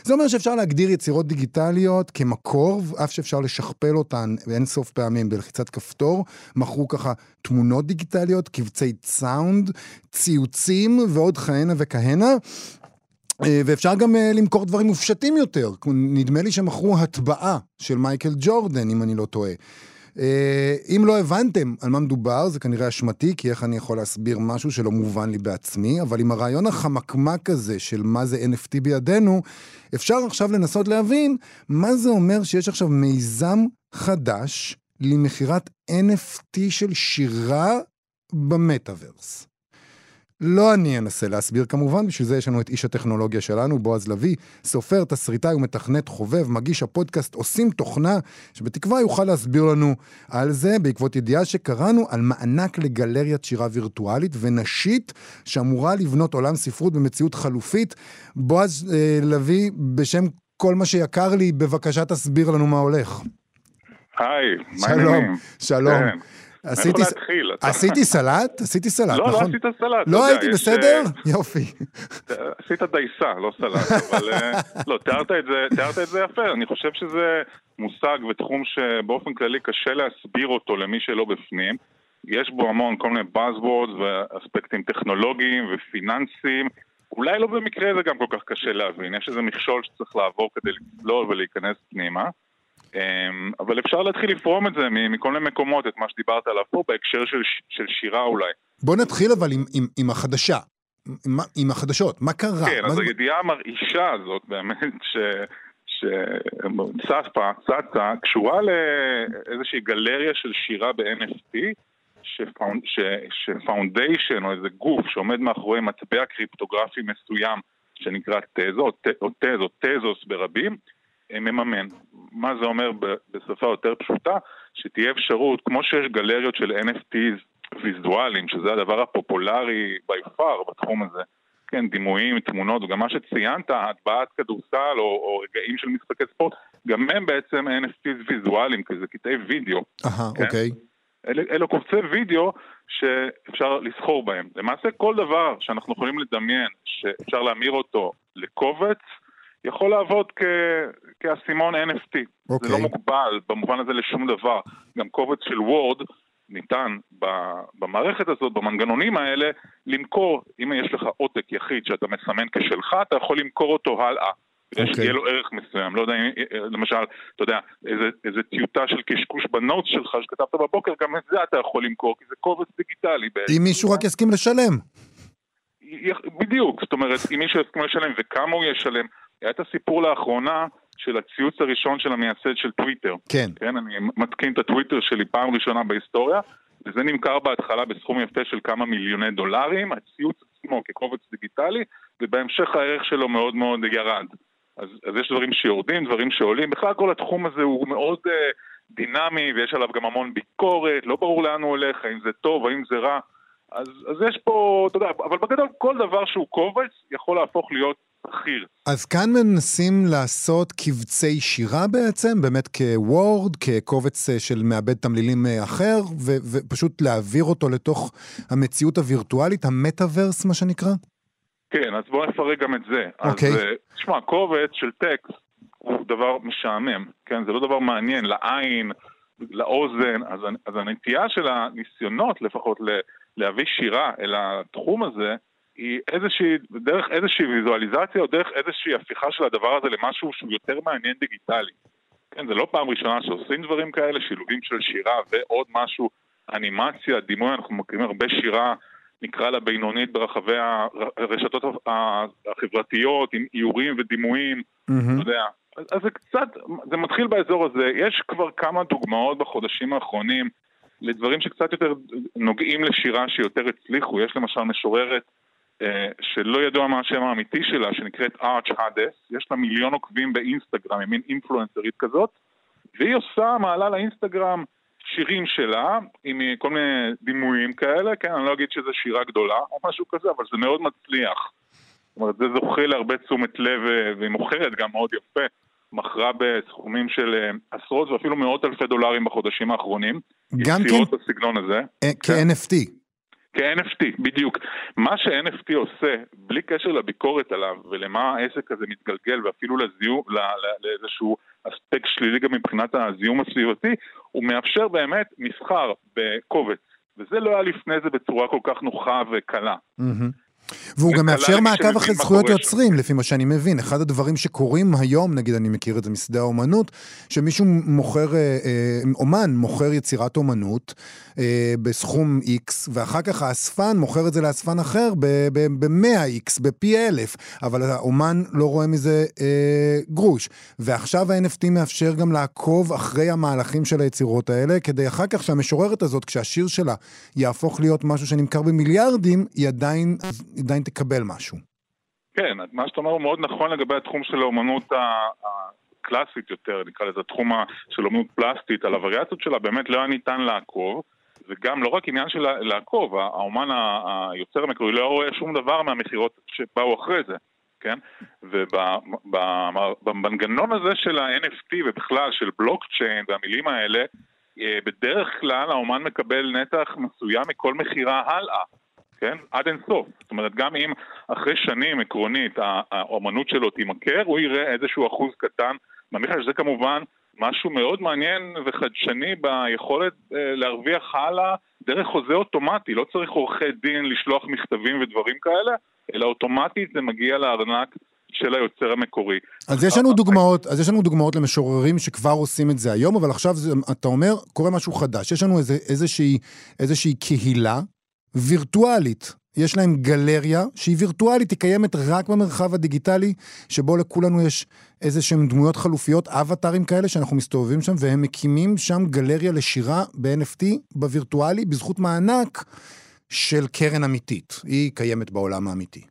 זה אומר שאפשר להגדיר יצירות דיגיטליות כמקור, אף שאפשר לשכפל אותן באין סוף פעמים בלחיצת כפתור. מכרו ככה תמונות דיגיטליות, קבצי סאונד, ציוצים ועוד כהנה וכהנה. אה, ואפשר גם אה, למכור דברים מופשטים יותר. נדמה לי שמכרו הטבעה של מייקל ג'ורדן, אם אני לא טועה. אה, אם לא הבנתם על מה מדובר, זה כנראה אשמתי, כי איך אני יכול להסביר משהו שלא מובן לי בעצמי, אבל עם הרעיון החמקמק הזה של מה זה NFT בידינו, אפשר עכשיו לנסות להבין מה זה אומר שיש עכשיו מיזם חדש למכירת NFT של שירה במטאוורס. לא אני אנסה להסביר כמובן, בשביל זה יש לנו את איש הטכנולוגיה שלנו, בועז לביא, סופר, תסריטאי ומתכנת חובב, מגיש הפודקאסט עושים תוכנה, שבתקווה יוכל להסביר לנו על זה, בעקבות ידיעה שקראנו על מענק לגלריית שירה וירטואלית ונשית, שאמורה לבנות עולם ספרות במציאות חלופית. בועז אה, לביא, בשם כל מה שיקר לי, בבקשה תסביר לנו מה הולך. היי, מה העניינים? שלום, שלום. כן. עשיתי, להתחיל? עשיתי סלט? עשיתי סלט, לא, לא נכון? לא עשית סלט. לא הייתי בסדר? אה, יופי. עשית דייסה, לא סלט, (laughs) אבל אה, לא, תיארת את, זה, תיארת את זה יפה, אני חושב שזה מושג ותחום שבאופן כללי קשה להסביר אותו למי שלא בפנים. יש בו המון כל מיני buzzwords ואספקטים טכנולוגיים ופיננסיים. אולי לא במקרה זה גם כל כך קשה להבין, יש איזה מכשול שצריך לעבור כדי לצלול ולהיכנס פנימה. אמ, אבל אפשר להתחיל לפרום את זה מכל מיני מקומות, את מה שדיברת עליו פה, בהקשר של, של שירה אולי. בוא נתחיל אבל עם, עם, עם החדשה, עם, עם החדשות, מה קרה? כן, מה אז זה... הידיעה המרעישה הזאת (laughs) באמת, ש... שצפה, צצה, קשורה לאיזושהי גלריה של שירה ב-NFT, ש foundation או איזה גוף שעומד מאחורי מטבע קריפטוגרפי מסוים שנקרא תזו, או תז או תזוס ברבים, מממן. מה זה אומר בשפה יותר פשוטה? שתהיה אפשרות, כמו שיש גלריות של NFTs ויזואליים, שזה הדבר הפופולרי by far בתחום הזה, כן, דימויים, תמונות, וגם מה שציינת, הטבעת כדורסל או, או רגעים של משחקי ספורט, גם הם בעצם NFTs ויזואליים, כי זה קטעי וידאו. אהה, כן? אוקיי. אלה, אלה קובצי וידאו שאפשר לסחור בהם. למעשה כל דבר שאנחנו יכולים לדמיין שאפשר להמיר אותו לקובץ, יכול לעבוד כ- כאסימון NFT. Okay. זה לא אוקיי. מוגבל במובן הזה לשום דבר. גם קובץ של וורד ניתן במערכת הזאת, במנגנונים האלה, למכור, אם יש לך עותק יחיד שאתה מסמן כשלך, אתה יכול למכור אותו הלאה. כדי okay. אוקיי. שיהיה לו ערך מסוים. לא יודע אם, למשל, אתה יודע, איזה, איזה טיוטה של קשקוש בנוטס שלך שכתבת בבוקר, גם את זה אתה יכול למכור, כי זה קובץ דיגיטלי בעצם. אם מישהו רק יסכים לשלם. בדיוק, זאת אומרת, אם מישהו יסכים לשלם וכמה הוא ישלם. היה את הסיפור לאחרונה של הציוץ הראשון של המייסד של טוויטר. כן. כן, אני מתקין את הטוויטר שלי פעם ראשונה בהיסטוריה, וזה נמכר בהתחלה בסכום יפה של כמה מיליוני דולרים, הציוץ עצמו כקובץ דיגיטלי, ובהמשך הערך שלו מאוד מאוד ירד. אז, אז יש דברים שיורדים, דברים שעולים. בכלל כל התחום הזה הוא מאוד uh, דינמי, ויש עליו גם המון ביקורת, לא ברור לאן הוא הולך, האם זה טוב, האם זה רע. אז, אז יש פה, אתה יודע, אבל בגדול כל דבר שהוא קובץ יכול להפוך להיות שכיר. אז כאן מנסים לעשות קבצי שירה בעצם, באמת כוורד, כקובץ אה, של מעבד תמלילים אה, אחר, ו- ופשוט להעביר אותו לתוך המציאות הווירטואלית, המטאוורס מה שנקרא? כן, אז בואו נפרק גם את זה. אוקיי. אז תשמע, קובץ של טקסט הוא דבר משעמם, כן? זה לא דבר מעניין לעין, לאוזן, אז, אז הנטייה של הניסיונות לפחות להביא שירה אל התחום הזה, היא איזושהי, דרך איזושהי ויזואליזציה או דרך איזושהי הפיכה של הדבר הזה למשהו שהוא יותר מעניין דיגיטלי. כן, זה לא פעם ראשונה שעושים דברים כאלה, שילובים של שירה ועוד משהו, אנימציה, דימוי, אנחנו מכירים הרבה שירה, נקרא לה בינונית ברחבי הרשתות החברתיות, עם איורים ודימויים, mm-hmm. אתה יודע. אז זה קצת, זה מתחיל באזור הזה, יש כבר כמה דוגמאות בחודשים האחרונים לדברים שקצת יותר נוגעים לשירה שיותר הצליחו, יש למשל משוררת שלא ידוע מה השם האמיתי שלה, שנקראת ארץ' האדס, יש לה מיליון עוקבים באינסטגרם, היא מין אינפלואנסרית כזאת, והיא עושה, מעלה לאינסטגרם שירים שלה, עם כל מיני דימויים כאלה, כן, אני לא אגיד שזו שירה גדולה או משהו כזה, אבל זה מאוד מצליח. זאת אומרת, זה זוכה להרבה תשומת לב, אה, והיא מוכרת גם מאוד יפה. מכרה בסכומים של אה, עשרות ואפילו מאות אלפי דולרים בחודשים האחרונים. גם כן? יצירות בסגנון הזה. כ-NFT. כ-NFT, בדיוק. מה ש-NFT עושה, בלי קשר לביקורת עליו ולמה העסק הזה מתגלגל ואפילו לזיהום, לאיזשהו אספקט שלילי גם מבחינת הזיהום הסביבתי, הוא מאפשר באמת מסחר בקובץ. וזה לא היה לפני זה בצורה כל כך נוחה וקלה. Mm-hmm. והוא גם מאפשר מעקב אחרי זכויות יוצרים, לפי מה שאני מבין. אחד הדברים שקורים היום, נגיד אני מכיר את זה משדה האומנות, שמישהו מוכר, אה, אה, אומן מוכר יצירת אומנות אה, בסכום X, ואחר כך האספן מוכר את זה לאספן אחר ב-100X, בפי אלף, אבל האומן לא רואה מזה גרוש. ועכשיו ה-NFT מאפשר גם לעקוב אחרי המהלכים של היצירות האלה, כדי אחר כך שהמשוררת הזאת, כשהשיר שלה יהפוך להיות משהו שנמכר במיליארדים, היא עדיין... עדיין תקבל משהו. כן, מה שאתה אומר הוא מאוד נכון לגבי התחום של האומנות הקלאסית יותר, נקרא לזה התחום של אומנות פלסטית, על הווריאציות שלה באמת לא היה ניתן לעקוב. וגם לא רק עניין של לעקוב, האומן היוצר המקורי לא רואה שום דבר מהמכירות שבאו אחרי זה, כן? ובמנגנון הזה של ה-NFT ובכלל של בלוקצ'יין והמילים האלה, אה, בדרך כלל האומן מקבל נתח מסוים מכל מכירה הלאה. כן? עד אינסוף. זאת אומרת, גם אם אחרי שנים עקרונית האומנות שלו תימכר, הוא יראה איזשהו אחוז קטן מהמכר, שזה כמובן משהו מאוד מעניין וחדשני ביכולת אה, להרוויח הלאה דרך חוזה אוטומטי. לא צריך עורכי דין לשלוח מכתבים ודברים כאלה, אלא אוטומטית זה מגיע לארנק של היוצר המקורי. אז יש לנו דוגמאות, אז יש לנו דוגמאות למשוררים שכבר עושים את זה היום, אבל עכשיו זה, אתה אומר, קורה משהו חדש. יש לנו איזה, איזושהי, איזושהי קהילה וירטואלית. יש להם גלריה שהיא וירטואלית, היא קיימת רק במרחב הדיגיטלי, שבו לכולנו יש איזה שהם דמויות חלופיות, אבטארים כאלה שאנחנו מסתובבים שם, והם מקימים שם גלריה לשירה ב-NFT, בווירטואלי, בזכות מענק של קרן אמיתית. היא קיימת בעולם האמיתי.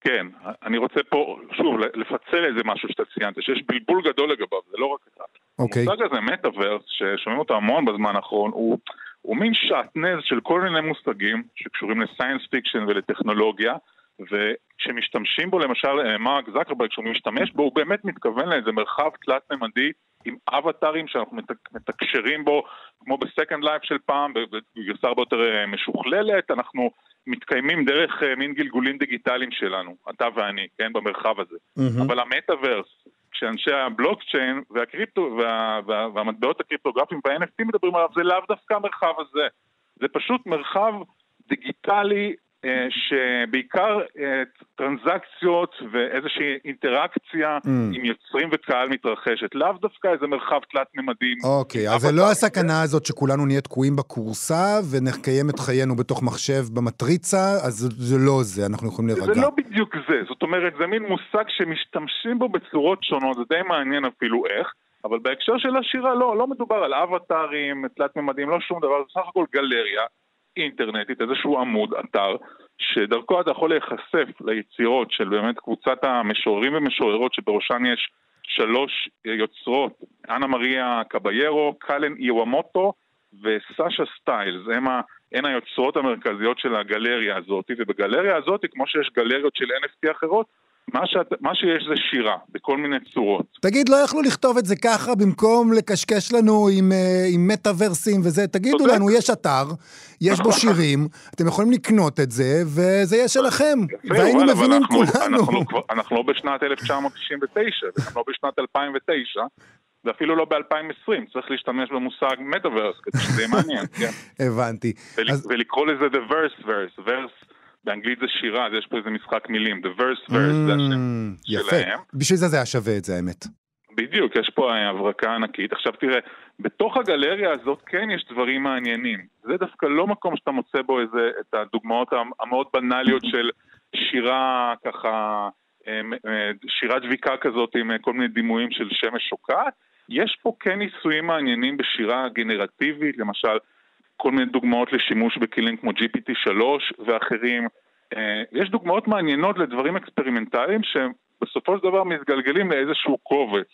כן, אני רוצה פה, שוב, לפצל איזה משהו שאתה ציינת, שיש בלבול גדול לגביו, זה לא רק אחד. אוקיי. המושג הזה, מטאוורס, ששומעים אותו המון בזמן האחרון, הוא... הוא מין שעטנז של כל מיני מושגים שקשורים ל science fiction ולטכנולוגיה וכשמשתמשים בו למשל אה, מרק זקרברג, כשהוא משתמש בו הוא באמת מתכוון לאיזה מרחב תלת-ממדי עם אבטארים שאנחנו מתקשרים בו כמו בסקנד לייף של פעם, בגרסה הרבה יותר אה, משוכללת, אנחנו מתקיימים דרך אה, מין גלגולים דיגיטליים שלנו, אתה ואני, כן, במרחב הזה. Mm-hmm. אבל המטאוורס, כשאנשי הבלוקצ'יין והקריפטו וה, וה, והמטבעות הקריפטוגרפיים וה-NFT מדברים עליו, זה לאו דווקא המרחב הזה. זה פשוט מרחב דיגיטלי שבעיקר אה, טרנזקציות ואיזושהי אינטראקציה Mm. עם יוצרים וקהל מתרחשת, לאו דווקא איזה מרחב תלת-ממדים. אוקיי, אז זה לא הסכנה הזאת שכולנו נהיה תקועים בכורסה ונקיים את חיינו בתוך מחשב במטריצה, אז זה- זה לא זה, אנחנו יכולים להירגע. זה לא בדיוק זה, זאת אומרת, זה מין מושג שמשתמשים בו בצורות שונות, זה די מעניין אפילו איך, אבל בהקשר של השירה לא, לא מדובר על אבטארים, תלת-ממדים, לא שום דבר, זה בסך הכל גלריה אינטרנטית, איזשהו עמוד, אתר, שדרכו אתה יכול להיחשף ליצירות של באמת קבוצת המשוררים ומשוררות שבראשן יש שלוש יוצרות, אנה מריה קביירו, קלן איוואמוטו וסשה סטיילס, הם ה... הן היוצרות המרכזיות של הגלריה הזאת, ובגלריה הזאת, כמו שיש גלריות של NFT אחרות, מה, שאת, מה שיש זה שירה, בכל מיני צורות. תגיד, לא יכלו לכתוב את זה ככה במקום לקשקש לנו עם, אה, עם מטאוורסים וזה? תגידו צודק. לנו, יש אתר, יש בו שירים, אתם יכולים לקנות את זה, וזה יהיה שלכם. והיינו מבינים אנחנו, כולנו. אנחנו, אנחנו לא בשנת 1999, וגם לא בשנת 2009, ואפילו לא ב-2020, צריך להשתמש במושג מטאוורס, כדי שזה יהיה מעניין, כן? (laughs) הבנתי. ולקרוא לזה the verse verse, verse באנגלית זה שירה, אז יש פה איזה משחק מילים, the verse verse, זה השם Mm, יפה. שלהם. בשביל זה זה היה שווה את זה, האמת. בדיוק, יש פה אה, הברקה ענקית. עכשיו תראה, בתוך הגלריה הזאת כן יש דברים מעניינים. זה דווקא לא מקום שאתה מוצא בו איזה, את הדוגמאות המ- המאוד בנאליות של שירה ככה, אה, אה, שירה דביקה כזאת עם כל מיני דימויים של שמש שוקעת. יש פה כן ניסויים מעניינים בשירה גנרטיבית, למשל כל מיני דוגמאות לשימוש בכלים כמו GPT-3 ואחרים. אה, יש דוגמאות מעניינות לדברים אקספרימנטליים שבסופו של דבר מתגלגלים לאיזשהו קובץ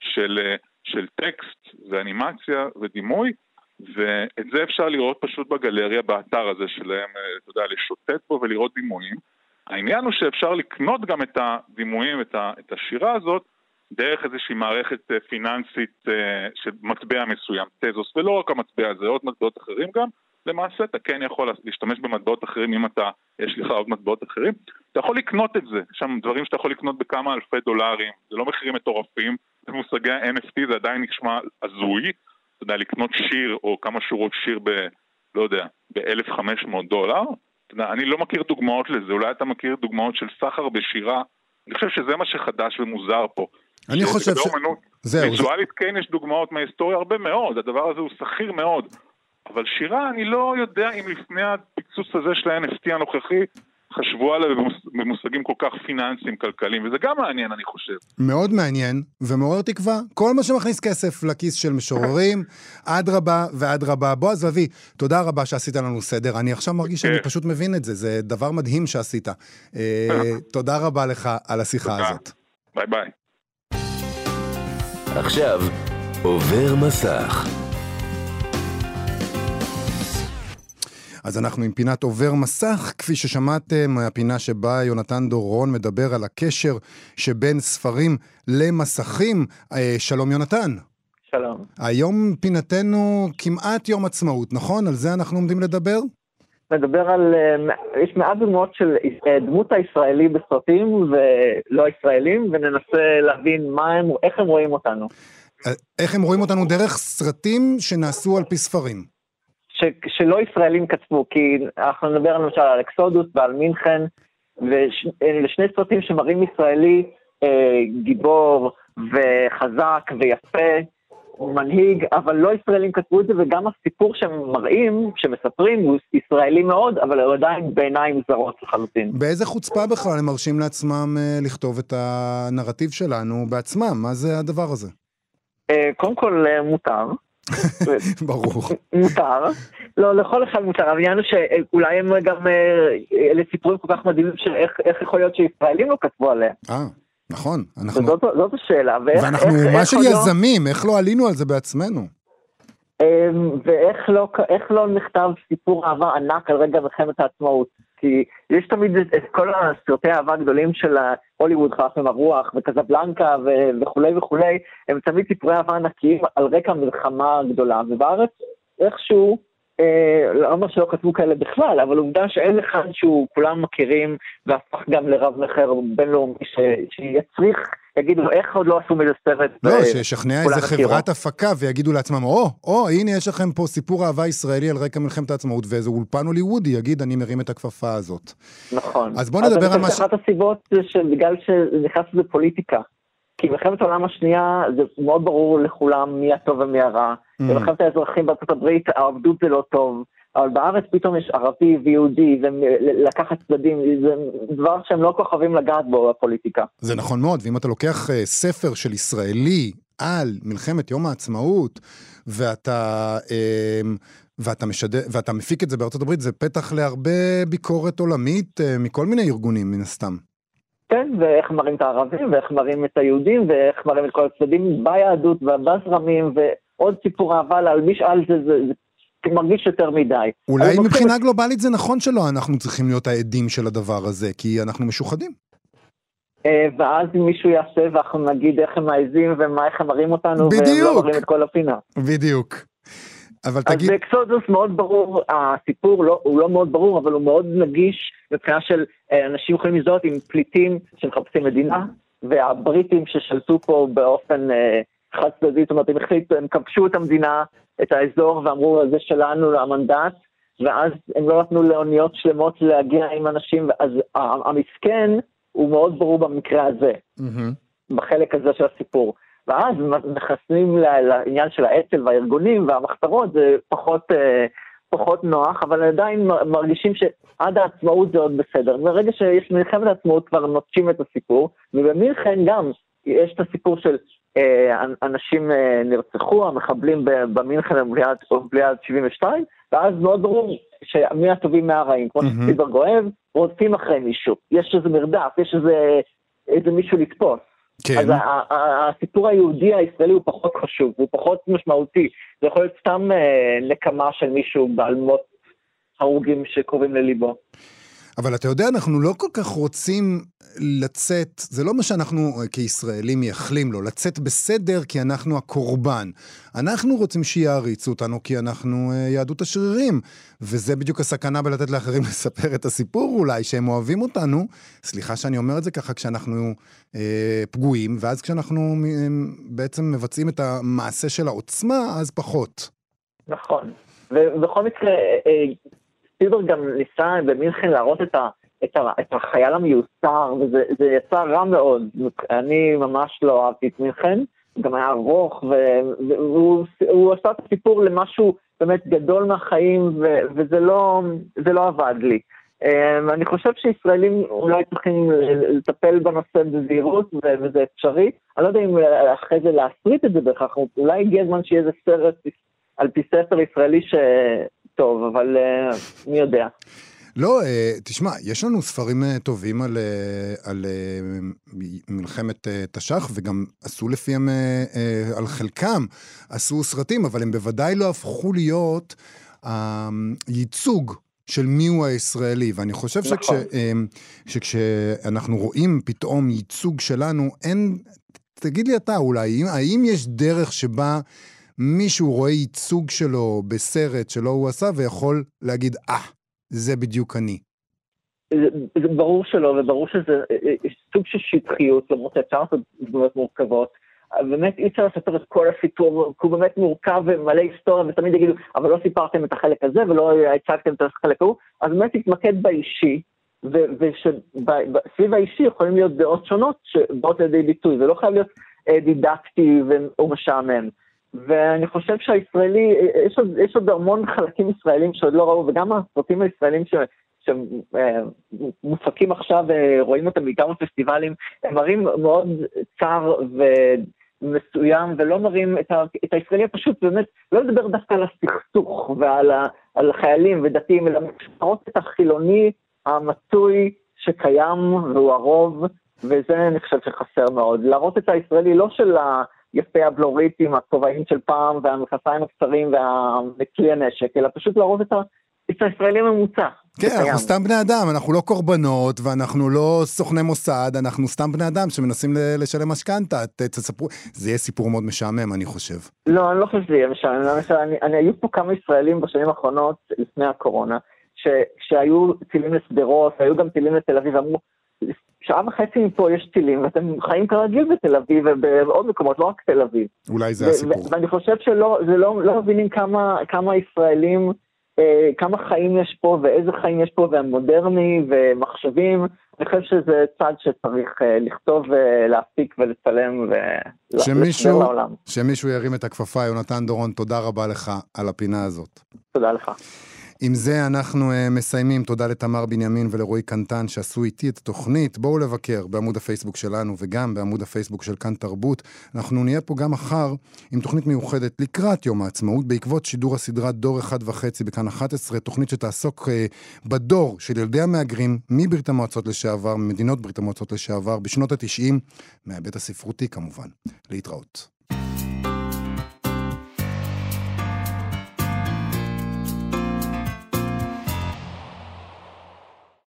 של, אה, של טקסט ואנימציה ודימוי, ואת זה אפשר לראות פשוט בגלריה, באתר הזה שלהם, אה, אתה יודע, לשוטט בו ולראות דימויים. העניין הוא שאפשר לקנות גם את הדימויים, את, את השירה הזאת, דרך איזושהי מערכת אה, פיננסית אה, של מטבע מסוים, תזוס, ולא רק המטבע הזה, עוד מטבעות אחרים גם, למעשה אתה כן יכול להשתמש במטבעות אחרים אם אתה, יש לך עוד מטבעות אחרים. אתה יכול לקנות את זה, יש שם דברים שאתה יכול לקנות בכמה אלפי דולרים, זה לא מחירים מטורפים, במושגי ה-NFT זה עדיין נשמע הזוי, אתה יודע, לקנות שיר או כמה שורות שיר ב... לא יודע, ב-1,500 דולר. אני לא מכיר דוגמאות לזה, אולי אתה מכיר דוגמאות של סחר בשירה, אני חושב שזה מה שחדש ומוזר פה. אני חושב ש... אומנות זהו, זה- ויזואלית כן יש דוגמאות מההיסטוריה הרבה מאוד, הדבר הזה הוא שכיר מאוד. אבל שירה, אני לא יודע אם לפני הפיצוץ הזה של ה-NFT הנוכחי, חשבו עליה במושגים כל כך פיננסיים, כלכליים, וזה גם מעניין, אני חושב. מאוד מעניין ומעורר תקווה. כל מה שמכניס כסף לכיס של משוררים, אדרבה ואדרבה. בועז לביא, תודה רבה שעשית לנו סדר. אני עכשיו מרגיש שאני. פשוט מבין את זה, זה דבר מדהים שעשית. אה, (laughs) תודה רבה לך על השיחה. הזאת. ביי ביי. עכשיו עובר מסך. אז אנחנו עם פינת עובר מסך, כפי ששמעתם, הפינה שבה יונתן דורון מדבר על הקשר שבין ספרים למסכים. אה, שלום יונתן. שלום. היום פינתנו כמעט יום עצמאות, נכון? על זה אנחנו עומדים לדבר? מדבר על, אה, יש מעט דוגמאות של אה, דמות הישראלי בסרטים ולא הישראלים, וננסה להבין מה הם, איך הם רואים אותנו. אה, איך הם רואים אותנו דרך סרטים שנעשו על פי ספרים. ש, שלא ישראלים כתבו, כי אנחנו נדבר למשל על אקסודוס ועל מינכן, ואלה שני סרטים שמראים ישראלי אה, גיבור וחזק ויפה, מנהיג, אבל לא ישראלים כתבו את זה, וגם הסיפור שהם מראים, שמספרים, הוא ישראלי מאוד, אבל הוא עדיין בעיניים זרות לחלוטין. באיזה חוצפה בכלל הם מרשים לעצמם אה, לכתוב את הנרטיב שלנו בעצמם? מה זה הדבר הזה? אה, קודם כל אה, מותר, (laughs) ברור. מותר, לא, לכל אחד מותר, העניין הוא שאולי הם גם, אלה סיפורים כל כך מדהימים של איך יכול להיות שישראלים לא כתבו עליהם. נכון. אנחנו... זאת, זאת השאלה, ואיך ואנחנו איך, אומה איך של לא- יזמים, איך לא עלינו על זה בעצמנו? אמ, ואיך לא, לא נכתב סיפור אהבה ענק על רגע מלחמת העצמאות? כי יש תמיד את, את כל הסרטי האהבה הגדולים של הוליווד, חף עם הרוח, וקזבלנקה ו- וכולי וכולי, הם תמיד סיפורי אהבה ענקיים על רקע מלחמה גדולה, ובארץ איכשהו, לא אומר שלא כתבו כאלה בכלל, אבל עובדה שאין אחד שהוא כולם מכירים, והפך גם לרב מכר בינלאומי ש- שיצריך יגידו, איך עוד לא עשו מזה סרט? לא, שישכנע איזה. חברת הפקה ויגידו לעצמם, או, או, הנה יש לכם פה סיפור אהבה ישראלי על רקע מלחמת העצמאות, ואיזה אולפן הוליוודי יגיד, אני מרים את הכפפה הזאת. נכון. אז בוא נדבר על אני מה ש- שאחת הסיבות זה שבגלל שנכנס לזה פוליטיקה. כי מלחמת העולם השנייה זה מאוד ברור לכולם מי הטוב ומי הרע. Mm. במלחמת האזרחים בארצות הברית העבדות זה לא טוב. אבל בארץ פתאום יש ערבי ויהודי, ולקחת צדדים, זה דבר שהם לא כל כך אוהבים לגעת בו בפוליטיקה. זה נכון מאוד, ואם אתה לוקח אה, ספר של ישראלי על מלחמת יום העצמאות, ואתה, אה, ואתה, משדר, ואתה מפיק את זה בארצות הברית, זה פתח להרבה ביקורת עולמית אה, מכל מיני ארגונים, מן הסתם. כן, ואיך מראים את הערבים, ואיך מראים את היהודים, ואיך מראים את כל הצדדים ביהדות ובזרמים, ועוד סיפור אהבה להלביש על זה, זה, זה מרגיש יותר מדי. אולי מבחינה גלובלית זה נכון שלא אנחנו צריכים להיות העדים של הדבר הזה, כי אנחנו משוחדים. אה, ואז אם מישהו יעשה ואנחנו נגיד איך הם מעזים ומה איך הם מראים אותנו, והם בדיוק. לא מראים את כל הפינה. בדיוק. אבל אז תגיד, באקסודוס מאוד ברור, הסיפור לא, הוא לא מאוד ברור, אבל הוא מאוד נגיש מבחינה של אה, אנשים יכולים להזדהות עם פליטים שמחפשים מדינה, והבריטים ששלטו פה באופן אה, חד צדדי, זאת אומרת הם החליטו, הם כבשו את המדינה, את האזור, ואמרו זה שלנו המנדט, ואז הם לא נתנו לאוניות שלמות להגיע עם אנשים, אז המסכן הוא מאוד ברור במקרה הזה. מהמם. בחלק הזה של הסיפור. ואז נכנסים לעניין של האצ"ל והארגונים והמחתרות, זה פחות, אה, פחות נוח, אבל עדיין מרגישים שעד העצמאות זה עוד בסדר. ברגע שיש מלחמת העצמאות כבר נוטשים את הסיפור, ובמינכן גם יש את הסיפור של אה, אנשים אה, נרצחו, המחבלים במינכן בבליעד 72, ואז מאוד ברור שמי הטובים מהרעים, כמו מהמם. שסילברג אוהב, רודפים אחרי מישהו, יש איזה מרדף, יש איזה, איזה מישהו לתפוס. כן, אז הסיפור היהודי הישראלי הוא פחות חשוב, הוא פחות משמעותי. זה יכול להיות סתם אה, נקמה של מישהו בעל מות הרוגים שקרובים לליבו. אבל אתה יודע, אנחנו לא כל כך רוצים לצאת, זה לא מה שאנחנו אה, כישראלים מייחלים לו, לצאת בסדר כי אנחנו הקורבן. אנחנו רוצים שיעריצו אותנו כי אנחנו אה, יהדות השרירים. וזה בדיוק הסכנה בלתת לאחרים (laughs) לספר את הסיפור אולי, שהם אוהבים אותנו. סליחה שאני אומר את זה ככה כשאנחנו אה, פגועים, ואז כשאנחנו אה, בעצם מבצעים את המעשה של העוצמה, אז פחות. נכון. ובכל מקרה, סילברג גם ניסה במינכן להראות את, ה, את, ה, את החייל המיוסר, וזה זה יצא רע מאוד. אני ממש לא אהבתי את מינכן, גם היה ארוך, והוא הוא עשה את הסיפור למשהו באמת גדול מהחיים, ו, וזה לא, לא עבד לי. אה, אני חושב שישראלים אולי צריכים לטפל בנושא בזהירות, וזה אפשרי. אני לא יודע אם אחרי זה להסריט את זה בהכרח, אולי הגיע הזמן שיהיה איזה סרט על פי ספר ישראלי שטוב, אבל אה, מי יודע. לא, אה, תשמע, יש לנו ספרים אה, טובים על, על מלחמת תש"ח, וגם עשו לפיהם, על חלקם עשו סרטים, אבל הם בוודאי לא הפכו להיות הייצוג של מיהו הישראלי. ואני חושב נכון. שכש, אה, שכשאנחנו רואים פתאום ייצוג שלנו, אין, תגיד לי אתה אולי, האם יש דרך שבה מישהו רואה ייצוג שלו בסרט שלו הוא עשה ויכול להגיד, אה, זה בדיוק אני. זה, ברור שלא, וברור שזה אה, אה, סוג של שטחיות, למרות שאפשר לעשות דמויות מורכבות. באמת אי אפשר לספר את כל הסיפור, כי הוא באמת מורכב ומלא היסטוריה, ותמיד יגידו, אבל לא סיפרתם את החלק הזה ולא הצגתם את החלק ההוא, אז באמת תתמקד באישי, וסביב האישי יכולים להיות דעות שונות שבאות לידי ביטוי, זה לא חייב להיות אה, דידקטי ומשעמם. ואני חושב שהישראלי, אה, יש עוד, יש עוד המון חלקים ישראלים שעוד לא ראו, וגם הסרטים הישראלים ש... שמופקים עכשיו ורואים אותם בעיקר בפסטיבלים, הם מראים מאוד צר ומסוים ולא מראים את, ה, את הישראלי הפשוט, באמת, לא לדבר דווקא על הסכסוך ועל ה, על חיילים ודתיים, אלא להראות את החילוני המצוי שקיים והוא הרוב, וזה אני חושב שחסר מאוד. להראות את הישראלי לא של היפי הבלוריטים, הכובעים של פעם והמכנסיים הקצרים וכלי הנשק, אלא פשוט להראות את ה... את הישראלי הממוצע. כן, שקיים. אנחנו סתם בני אדם, אנחנו לא קורבנות ואנחנו לא סוכני מוסד, אנחנו סתם בני אדם שמנסים לשלם משכנתה. תספרו, זה יהיה סיפור מאוד משעמם, אני חושב. לא, אני לא חושב שזה יהיה משעמם. למשל, אני, אני, היו פה כמה ישראלים בשנים האחרונות, לפני הקורונה, שהיו טילים לשדרות, והיו גם טילים לתל אביב, אמרו, שעה וחצי מפה יש טילים, ואתם חיים כרגיל בתל אביב ובעוד מקומות, לא רק תל אביב. אולי זה הסיפור. ואני חושב שלא לא, לא מבינים כמה, כמה ישראלים, אה, כמה חיים יש פה ואיזה חיים יש פה, והם מודרני ומחשבים. אני חושב שזה צד שצריך אה, לכתוב ולהפיק ולצלם ולשמר לעולם. שמישהו ירים את הכפפה, יונתן דורון, תודה רבה לך על הפינה הזאת. תודה לך. עם זה אנחנו uh, מסיימים. תודה לתמר בנימין ולרועי קנטן שעשו איתי את התוכנית. בואו לבקר בעמוד הפייסבוק שלנו וגם בעמוד הפייסבוק של כאן תרבות. אנחנו נהיה פה גם מחר עם תוכנית מיוחדת לקראת יום העצמאות, בעקבות שידור הסדרה דור אחד וחצי בכאן 11, תוכנית שתעסוק uh, בדור של ילדי המהגרים מברית המועצות לשעבר, ממדינות ברית המועצות לשעבר, בשנות ה-90, מההיבט הספרותי כמובן. להתראות.